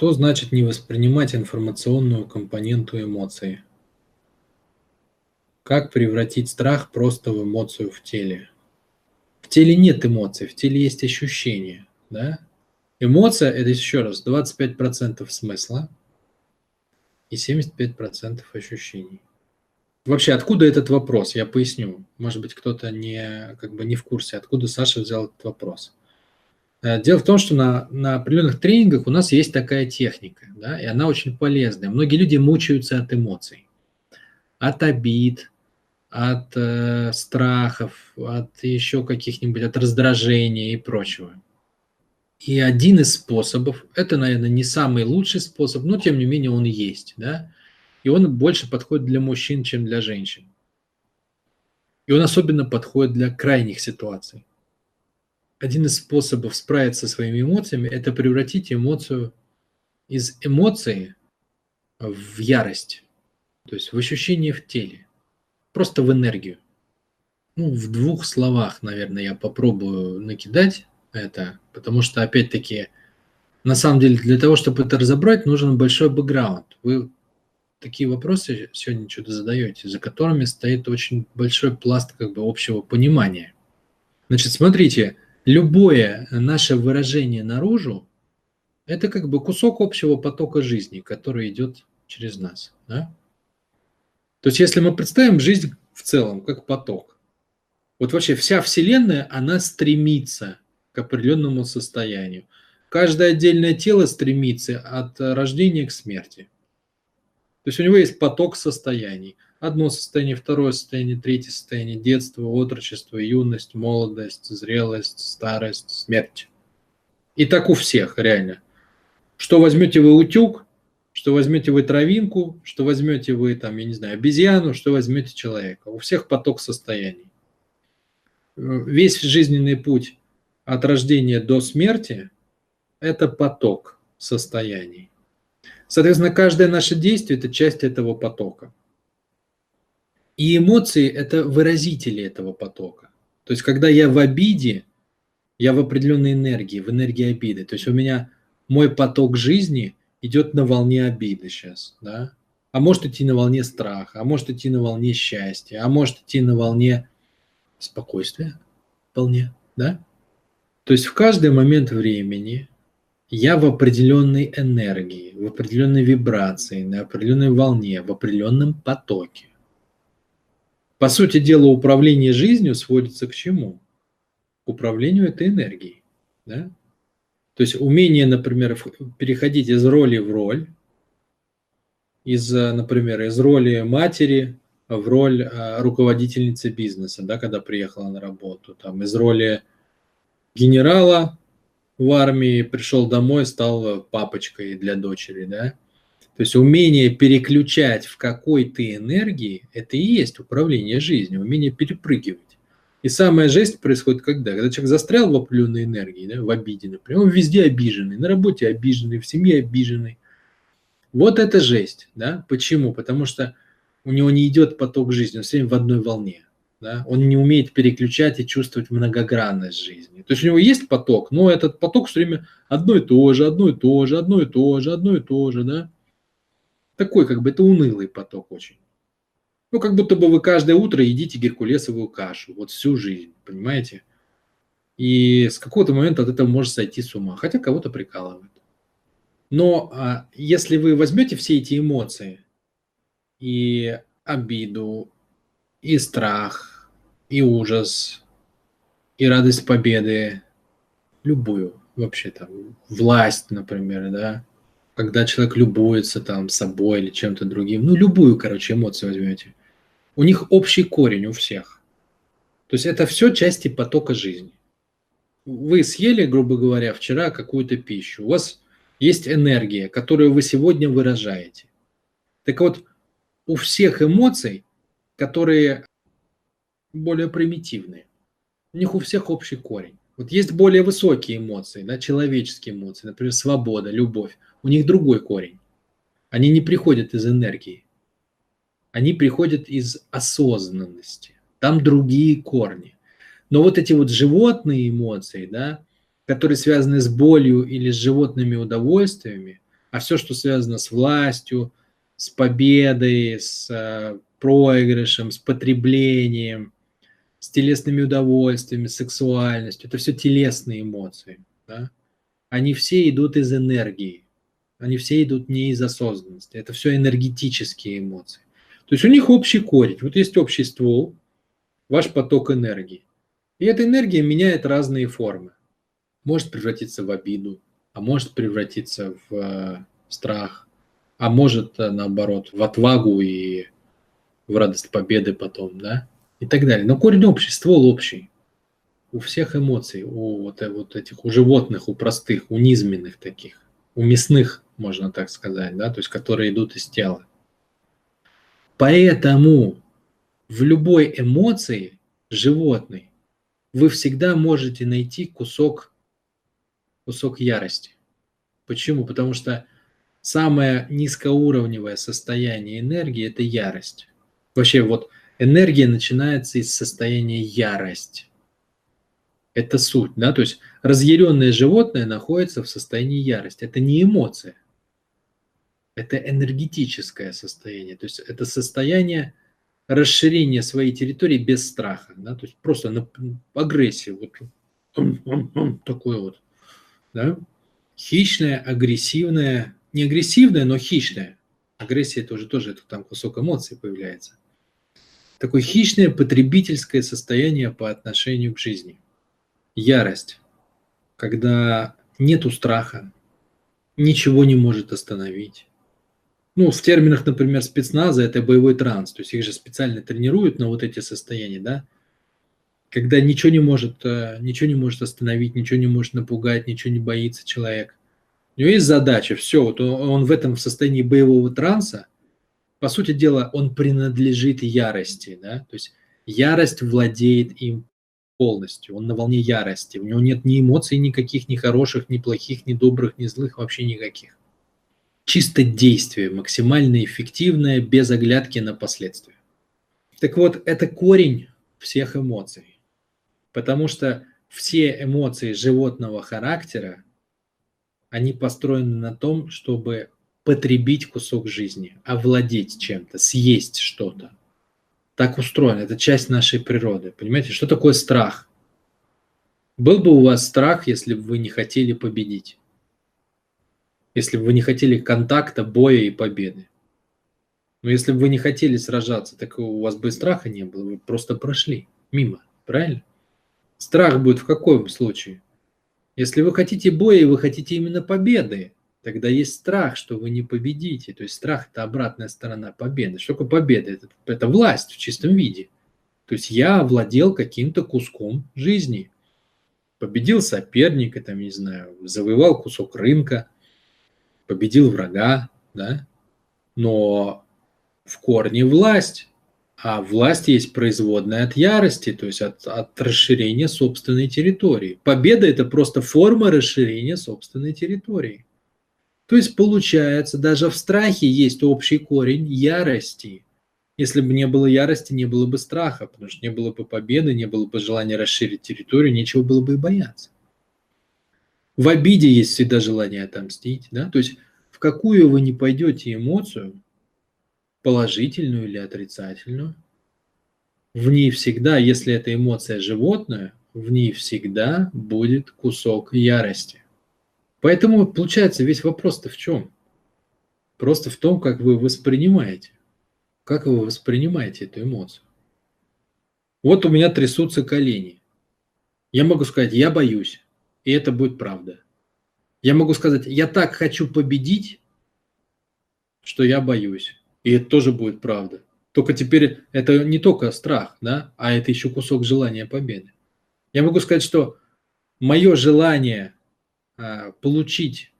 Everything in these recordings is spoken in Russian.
Что значит не воспринимать информационную компоненту эмоций? Как превратить страх просто в эмоцию в теле? В теле нет эмоций, в теле есть ощущения. Да? Эмоция – это еще раз 25% смысла и 75% ощущений. Вообще, откуда этот вопрос? Я поясню. Может быть, кто-то не, как бы не в курсе, откуда Саша взял этот вопрос. Э, дело в том, что на, на определенных тренингах у нас есть такая техника, да, и она очень полезная. Многие люди мучаются от эмоций, от обид, от э, страхов, от еще каких-нибудь, от раздражения и прочего. И один из способов, это, наверное, не самый лучший способ, но тем не менее он есть, да, и он больше подходит для мужчин, чем для женщин. И он особенно подходит для крайних ситуаций один из способов справиться со своими эмоциями – это превратить эмоцию из эмоции в ярость, то есть в ощущение в теле, просто в энергию. Ну, в двух словах, наверное, я попробую накидать это, потому что, опять-таки, на самом деле, для того, чтобы это разобрать, нужен большой бэкграунд. Вы такие вопросы сегодня что-то задаете, за которыми стоит очень большой пласт как бы общего понимания. Значит, смотрите, любое наше выражение наружу – это как бы кусок общего потока жизни, который идет через нас. Да? То есть если мы представим жизнь в целом как поток, вот вообще вся Вселенная, она стремится к определенному состоянию. Каждое отдельное тело стремится от рождения к смерти. То есть у него есть поток состояний – одно состояние, второе состояние, третье состояние, детство, отрочество, юность, молодость, зрелость, старость, смерть. И так у всех, реально. Что возьмете вы утюг, что возьмете вы травинку, что возьмете вы, там, я не знаю, обезьяну, что возьмете человека. У всех поток состояний. Весь жизненный путь от рождения до смерти – это поток состояний. Соответственно, каждое наше действие – это часть этого потока. И эмоции – это выразители этого потока. То есть, когда я в обиде, я в определенной энергии, в энергии обиды. То есть, у меня мой поток жизни идет на волне обиды сейчас, да? А может идти на волне страха, а может идти на волне счастья, а может идти на волне спокойствия вполне, да? То есть в каждый момент времени я в определенной энергии, в определенной вибрации, на определенной волне, в определенном потоке. По сути дела, управление жизнью сводится к чему? К управлению этой энергией. Да? То есть умение, например, переходить из роли в роль, из, например, из роли матери в роль а, руководительницы бизнеса, да, когда приехала на работу, там, из роли генерала в армии пришел домой, стал папочкой для дочери, да, то есть умение переключать в какой ты энергии, это и есть управление жизнью, умение перепрыгивать. И самая жесть происходит когда? Когда человек застрял в определенной энергии, да, в обиде, например, он везде обиженный, на работе обиженный, в семье обиженный. Вот это жесть, да? Почему? Потому что у него не идет поток жизни, он все время в одной волне. Да? Он не умеет переключать и чувствовать многогранность жизни. То есть у него есть поток, но этот поток все время одно и то же, одно и то же, одно и то же, одно и то же, да? Такой, как бы, это унылый поток очень. Ну, как будто бы вы каждое утро едите геркулесовую кашу, вот всю жизнь, понимаете? И с какого-то момента от этого может сойти с ума, хотя кого-то прикалывает. Но а, если вы возьмете все эти эмоции, и обиду, и страх, и ужас, и радость победы, любую вообще там, власть, например, да, когда человек любуется там собой или чем-то другим, ну, любую, короче, эмоцию возьмете, у них общий корень у всех. То есть это все части потока жизни. Вы съели, грубо говоря, вчера какую-то пищу, у вас есть энергия, которую вы сегодня выражаете. Так вот, у всех эмоций, которые более примитивные, у них у всех общий корень. Вот есть более высокие эмоции, да, человеческие эмоции, например, свобода, любовь у них другой корень. Они не приходят из энергии. Они приходят из осознанности. Там другие корни. Но вот эти вот животные эмоции, да, которые связаны с болью или с животными удовольствиями, А все, что связано с властью, с победой, с э, проигрышем, с потреблением, с телесными удовольствиями, сексуальностью, это все телесные эмоции. Да? Они все идут из энергии. Они все идут не из осознанности. Это все энергетические эмоции. То есть у них общий корень. Вот есть общий ствол, ваш поток энергии. И эта энергия меняет разные формы. Может превратиться в обиду, а может превратиться в э, страх, а может, э, наоборот, в отвагу и в радость победы потом, да, и так далее. Но корень общий, ствол общий. У всех эмоций, у вот, э, вот этих, у животных, у простых, у низменных таких, у мясных, можно так сказать, да, то есть которые идут из тела. Поэтому в любой эмоции животной вы всегда можете найти кусок, кусок ярости. Почему? Потому что самое низкоуровневое состояние энергии – это ярость. Вообще вот энергия начинается из состояния ярость. Это суть, да, то есть разъяренное животное находится в состоянии ярости. Это не эмоция – это энергетическое состояние, то есть это состояние расширения своей территории без страха, да, то есть просто на агрессию, вот такое вот, да, хищное, агрессивное, не агрессивное, но хищное. Агрессия это уже тоже это там кусок эмоций появляется. Такое хищное потребительское состояние по отношению к жизни. Ярость, когда нету страха, ничего не может остановить ну, в терминах, например, спецназа это боевой транс, то есть их же специально тренируют на вот эти состояния, да, когда ничего не может, э, ничего не может остановить, ничего не может напугать, ничего не боится человек. У него есть задача, все, вот он, он в этом состоянии боевого транса, по сути дела, он принадлежит ярости, да, то есть ярость владеет им полностью, он на волне ярости, у него нет ни эмоций никаких, ни хороших, ни плохих, ни добрых, ни злых, вообще никаких чисто действие, максимально эффективное, без оглядки на последствия. Так вот, это корень всех эмоций. Потому что все эмоции животного характера, они построены на том, чтобы потребить кусок жизни, овладеть чем-то, съесть что-то. Так устроено, это часть нашей природы. Понимаете, что такое страх? Был бы у вас страх, если бы вы не хотели победить? если бы вы не хотели контакта, боя и победы. Но если бы вы не хотели сражаться, так у вас бы и страха не было, вы просто прошли мимо, правильно? Страх будет в каком случае? Если вы хотите боя и вы хотите именно победы, тогда есть страх, что вы не победите. То есть страх – это обратная сторона победы. Что такое победа? Это, это власть в чистом виде. То есть я овладел каким-то куском жизни. Победил соперника, там, не знаю, завоевал кусок рынка – победил врага, да, но в корне власть, а власть есть производная от ярости, то есть от, от расширения собственной территории. Победа – это просто форма расширения собственной территории. То есть получается, даже в страхе есть общий корень ярости. Если бы не было ярости, не было бы страха, потому что не было бы победы, не было бы желания расширить территорию, нечего было бы и бояться. В обиде есть всегда желание отомстить, да, то есть в какую вы не пойдете эмоцию, положительную или отрицательную, в ней всегда, если эта эмоция животная, в ней всегда будет кусок ярости. Поэтому получается весь вопрос-то в чем? Просто в том, как вы воспринимаете. Как вы воспринимаете эту эмоцию. Вот у меня трясутся колени. Я могу сказать, я боюсь и это будет правда. Я могу сказать, я так хочу победить, что я боюсь. И это тоже будет правда. Только теперь это не только страх, да, а это еще кусок желания победы. Я могу сказать, что мое желание получить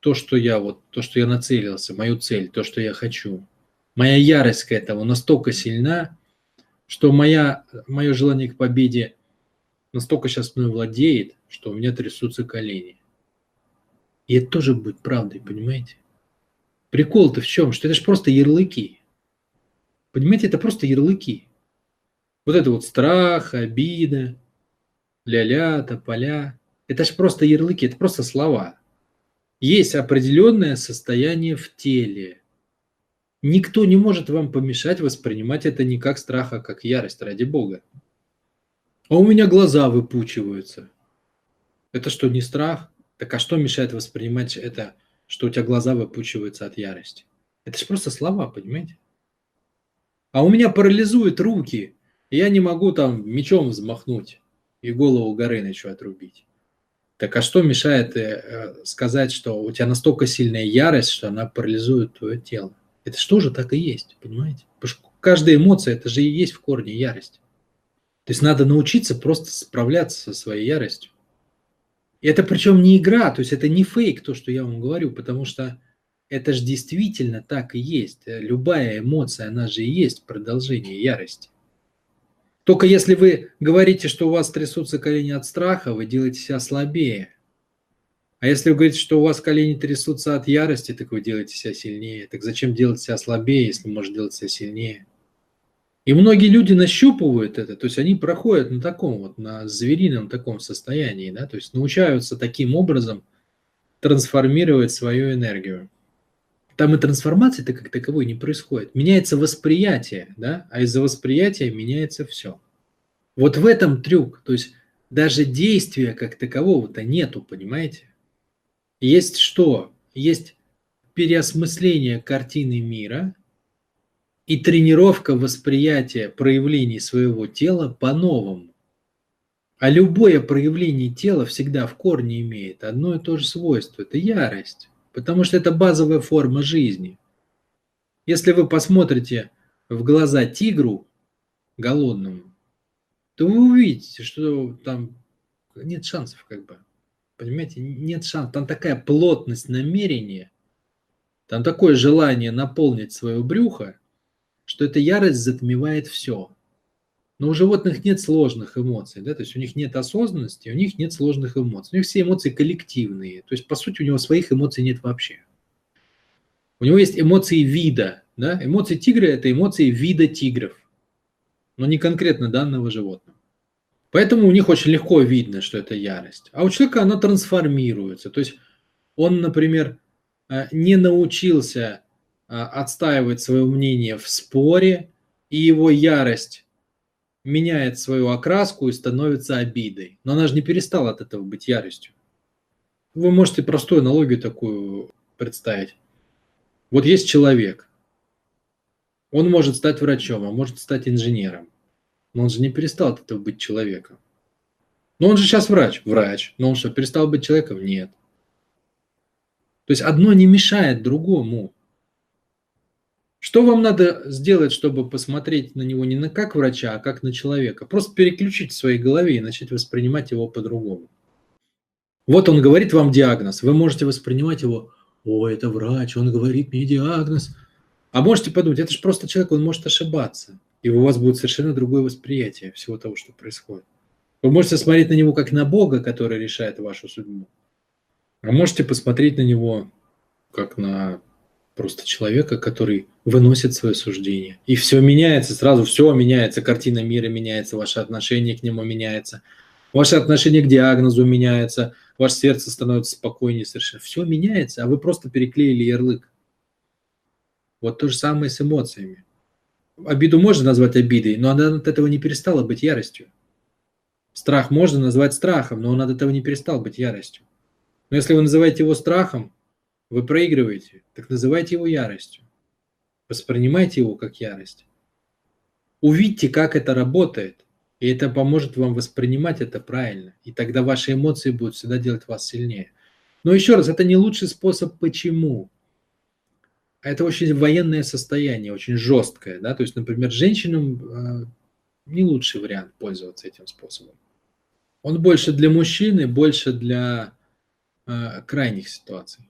то, что я вот, то, что я нацелился, мою цель, то, что я хочу, моя ярость к этому настолько сильна, что моя, мое желание к победе настолько сейчас мной владеет, что у меня трясутся колени. И это тоже будет правдой, понимаете? Прикол-то в чем? Что это же просто ярлыки. Понимаете, это просто ярлыки. Вот это вот страх, обида, ля-ля, тополя. Это же просто ярлыки, это просто слова. есть определенное состояние в теле. Никто не может вам помешать воспринимать это не как страх, а как ярость, ради Бога. А у меня глаза выпучиваются. Это что, не страх? Так а что мешает воспринимать это, что у тебя глаза выпучиваются от ярости? Это же просто слова, понимаете? А у меня парализуют руки, и я не могу там мечом взмахнуть и голову Горынычу отрубить. Так а что мешает э, э, сказать, что у тебя настолько сильная ярость, что она парализует твое тело? Это что же так и есть, понимаете? Потому что каждая эмоция, это же и есть в корне ярость. То есть надо научиться просто справляться со своей яростью. И это причем не игра, то есть это не фейк, то, что я вам говорю, потому что это же действительно так и есть. Любая эмоция, она же и есть продолжение ярости. Только если вы говорите, что у вас трясутся колени от страха, вы делаете себя слабее. А если вы говорите, что у вас колени трясутся от ярости, так вы делаете себя сильнее. Так зачем делать себя слабее, если можно делать себя сильнее? И многие люди нащупывают это, то есть они проходят на таком вот, на зверином таком состоянии, да, то есть научаются таким образом трансформировать свою энергию. Там и трансформации-то как таковой не происходит. Меняется восприятие, да, а из-за восприятия меняется все. Вот в этом трюк. То есть даже действия как такового-то нету, понимаете? Есть что? Есть переосмысление картины мира и тренировка восприятия проявлений своего тела по-новому. А любое проявление тела всегда в корне имеет одно и то же свойство – это ярость потому что это базовая форма жизни. Если вы посмотрите в глаза тигру голодному, то вы увидите, что там нет шансов как бы. Понимаете, нет шансов. Там такая плотность намерения, там такое желание наполнить свое брюхо, что эта ярость затмевает все. Но у животных нет сложных эмоций, да, то есть у них нет осознанности, у них нет сложных эмоций. У них все эмоции коллективные, то есть по сути у него своих эмоций нет вообще. У него есть эмоции вида, да, эмоции тигра – это эмоции вида тигров, но не конкретно данного животного. Поэтому у них очень легко видно, что это ярость. А у человека она трансформируется. То есть он, например, э, не научился э, отстаивать свое мнение в споре, и его ярость меняет свою окраску и становится обидой. Но она же не перестала от этого быть яростью. Вы можете простую аналогию такую представить. Вот есть человек. Он может стать врачом, а может стать инженером. Но он же не перестал от этого быть человеком. Но он же сейчас врач. Врач. Но он что, перестал быть человеком? Нет. То есть одно не мешает другому. Что вам надо сделать, чтобы посмотреть на него не на как врача, а как на человека? Просто переключить в своей голове и начать воспринимать его по-другому. Вот он говорит вам диагноз, вы можете воспринимать его, о, это врач, он говорит мне диагноз. А можете подумать, это же просто человек, он может ошибаться. И у вас будет совершенно другое восприятие всего того, что происходит. Вы можете смотреть на него как на Бога, который решает вашу судьбу. А можете посмотреть на него как на просто человека, который выносит свое суждение. И все меняется, сразу все меняется, картина мира меняется, ваше отношение к нему меняется, ваше отношение к диагнозу меняется, ваше сердце становится спокойнее совершенно. Все меняется, а вы просто переклеили ярлык. Вот то же самое с эмоциями. Обиду можно назвать обидой, но она от этого не перестала быть яростью. Страх можно назвать страхом, но он от этого не перестал быть яростью. Но если вы называете его страхом, вы проигрываете, так называйте его яростью. Воспринимайте его как ярость. Увидьте, как это работает, и это поможет вам воспринимать это правильно. И тогда ваши эмоции будут всегда делать вас сильнее. Но еще раз, это не лучший способ. Почему? Это очень военное состояние, очень жесткое. Да? То есть, например, женщинам э, не лучший вариант пользоваться этим способом. Он больше для мужчины, больше для э, крайних ситуаций.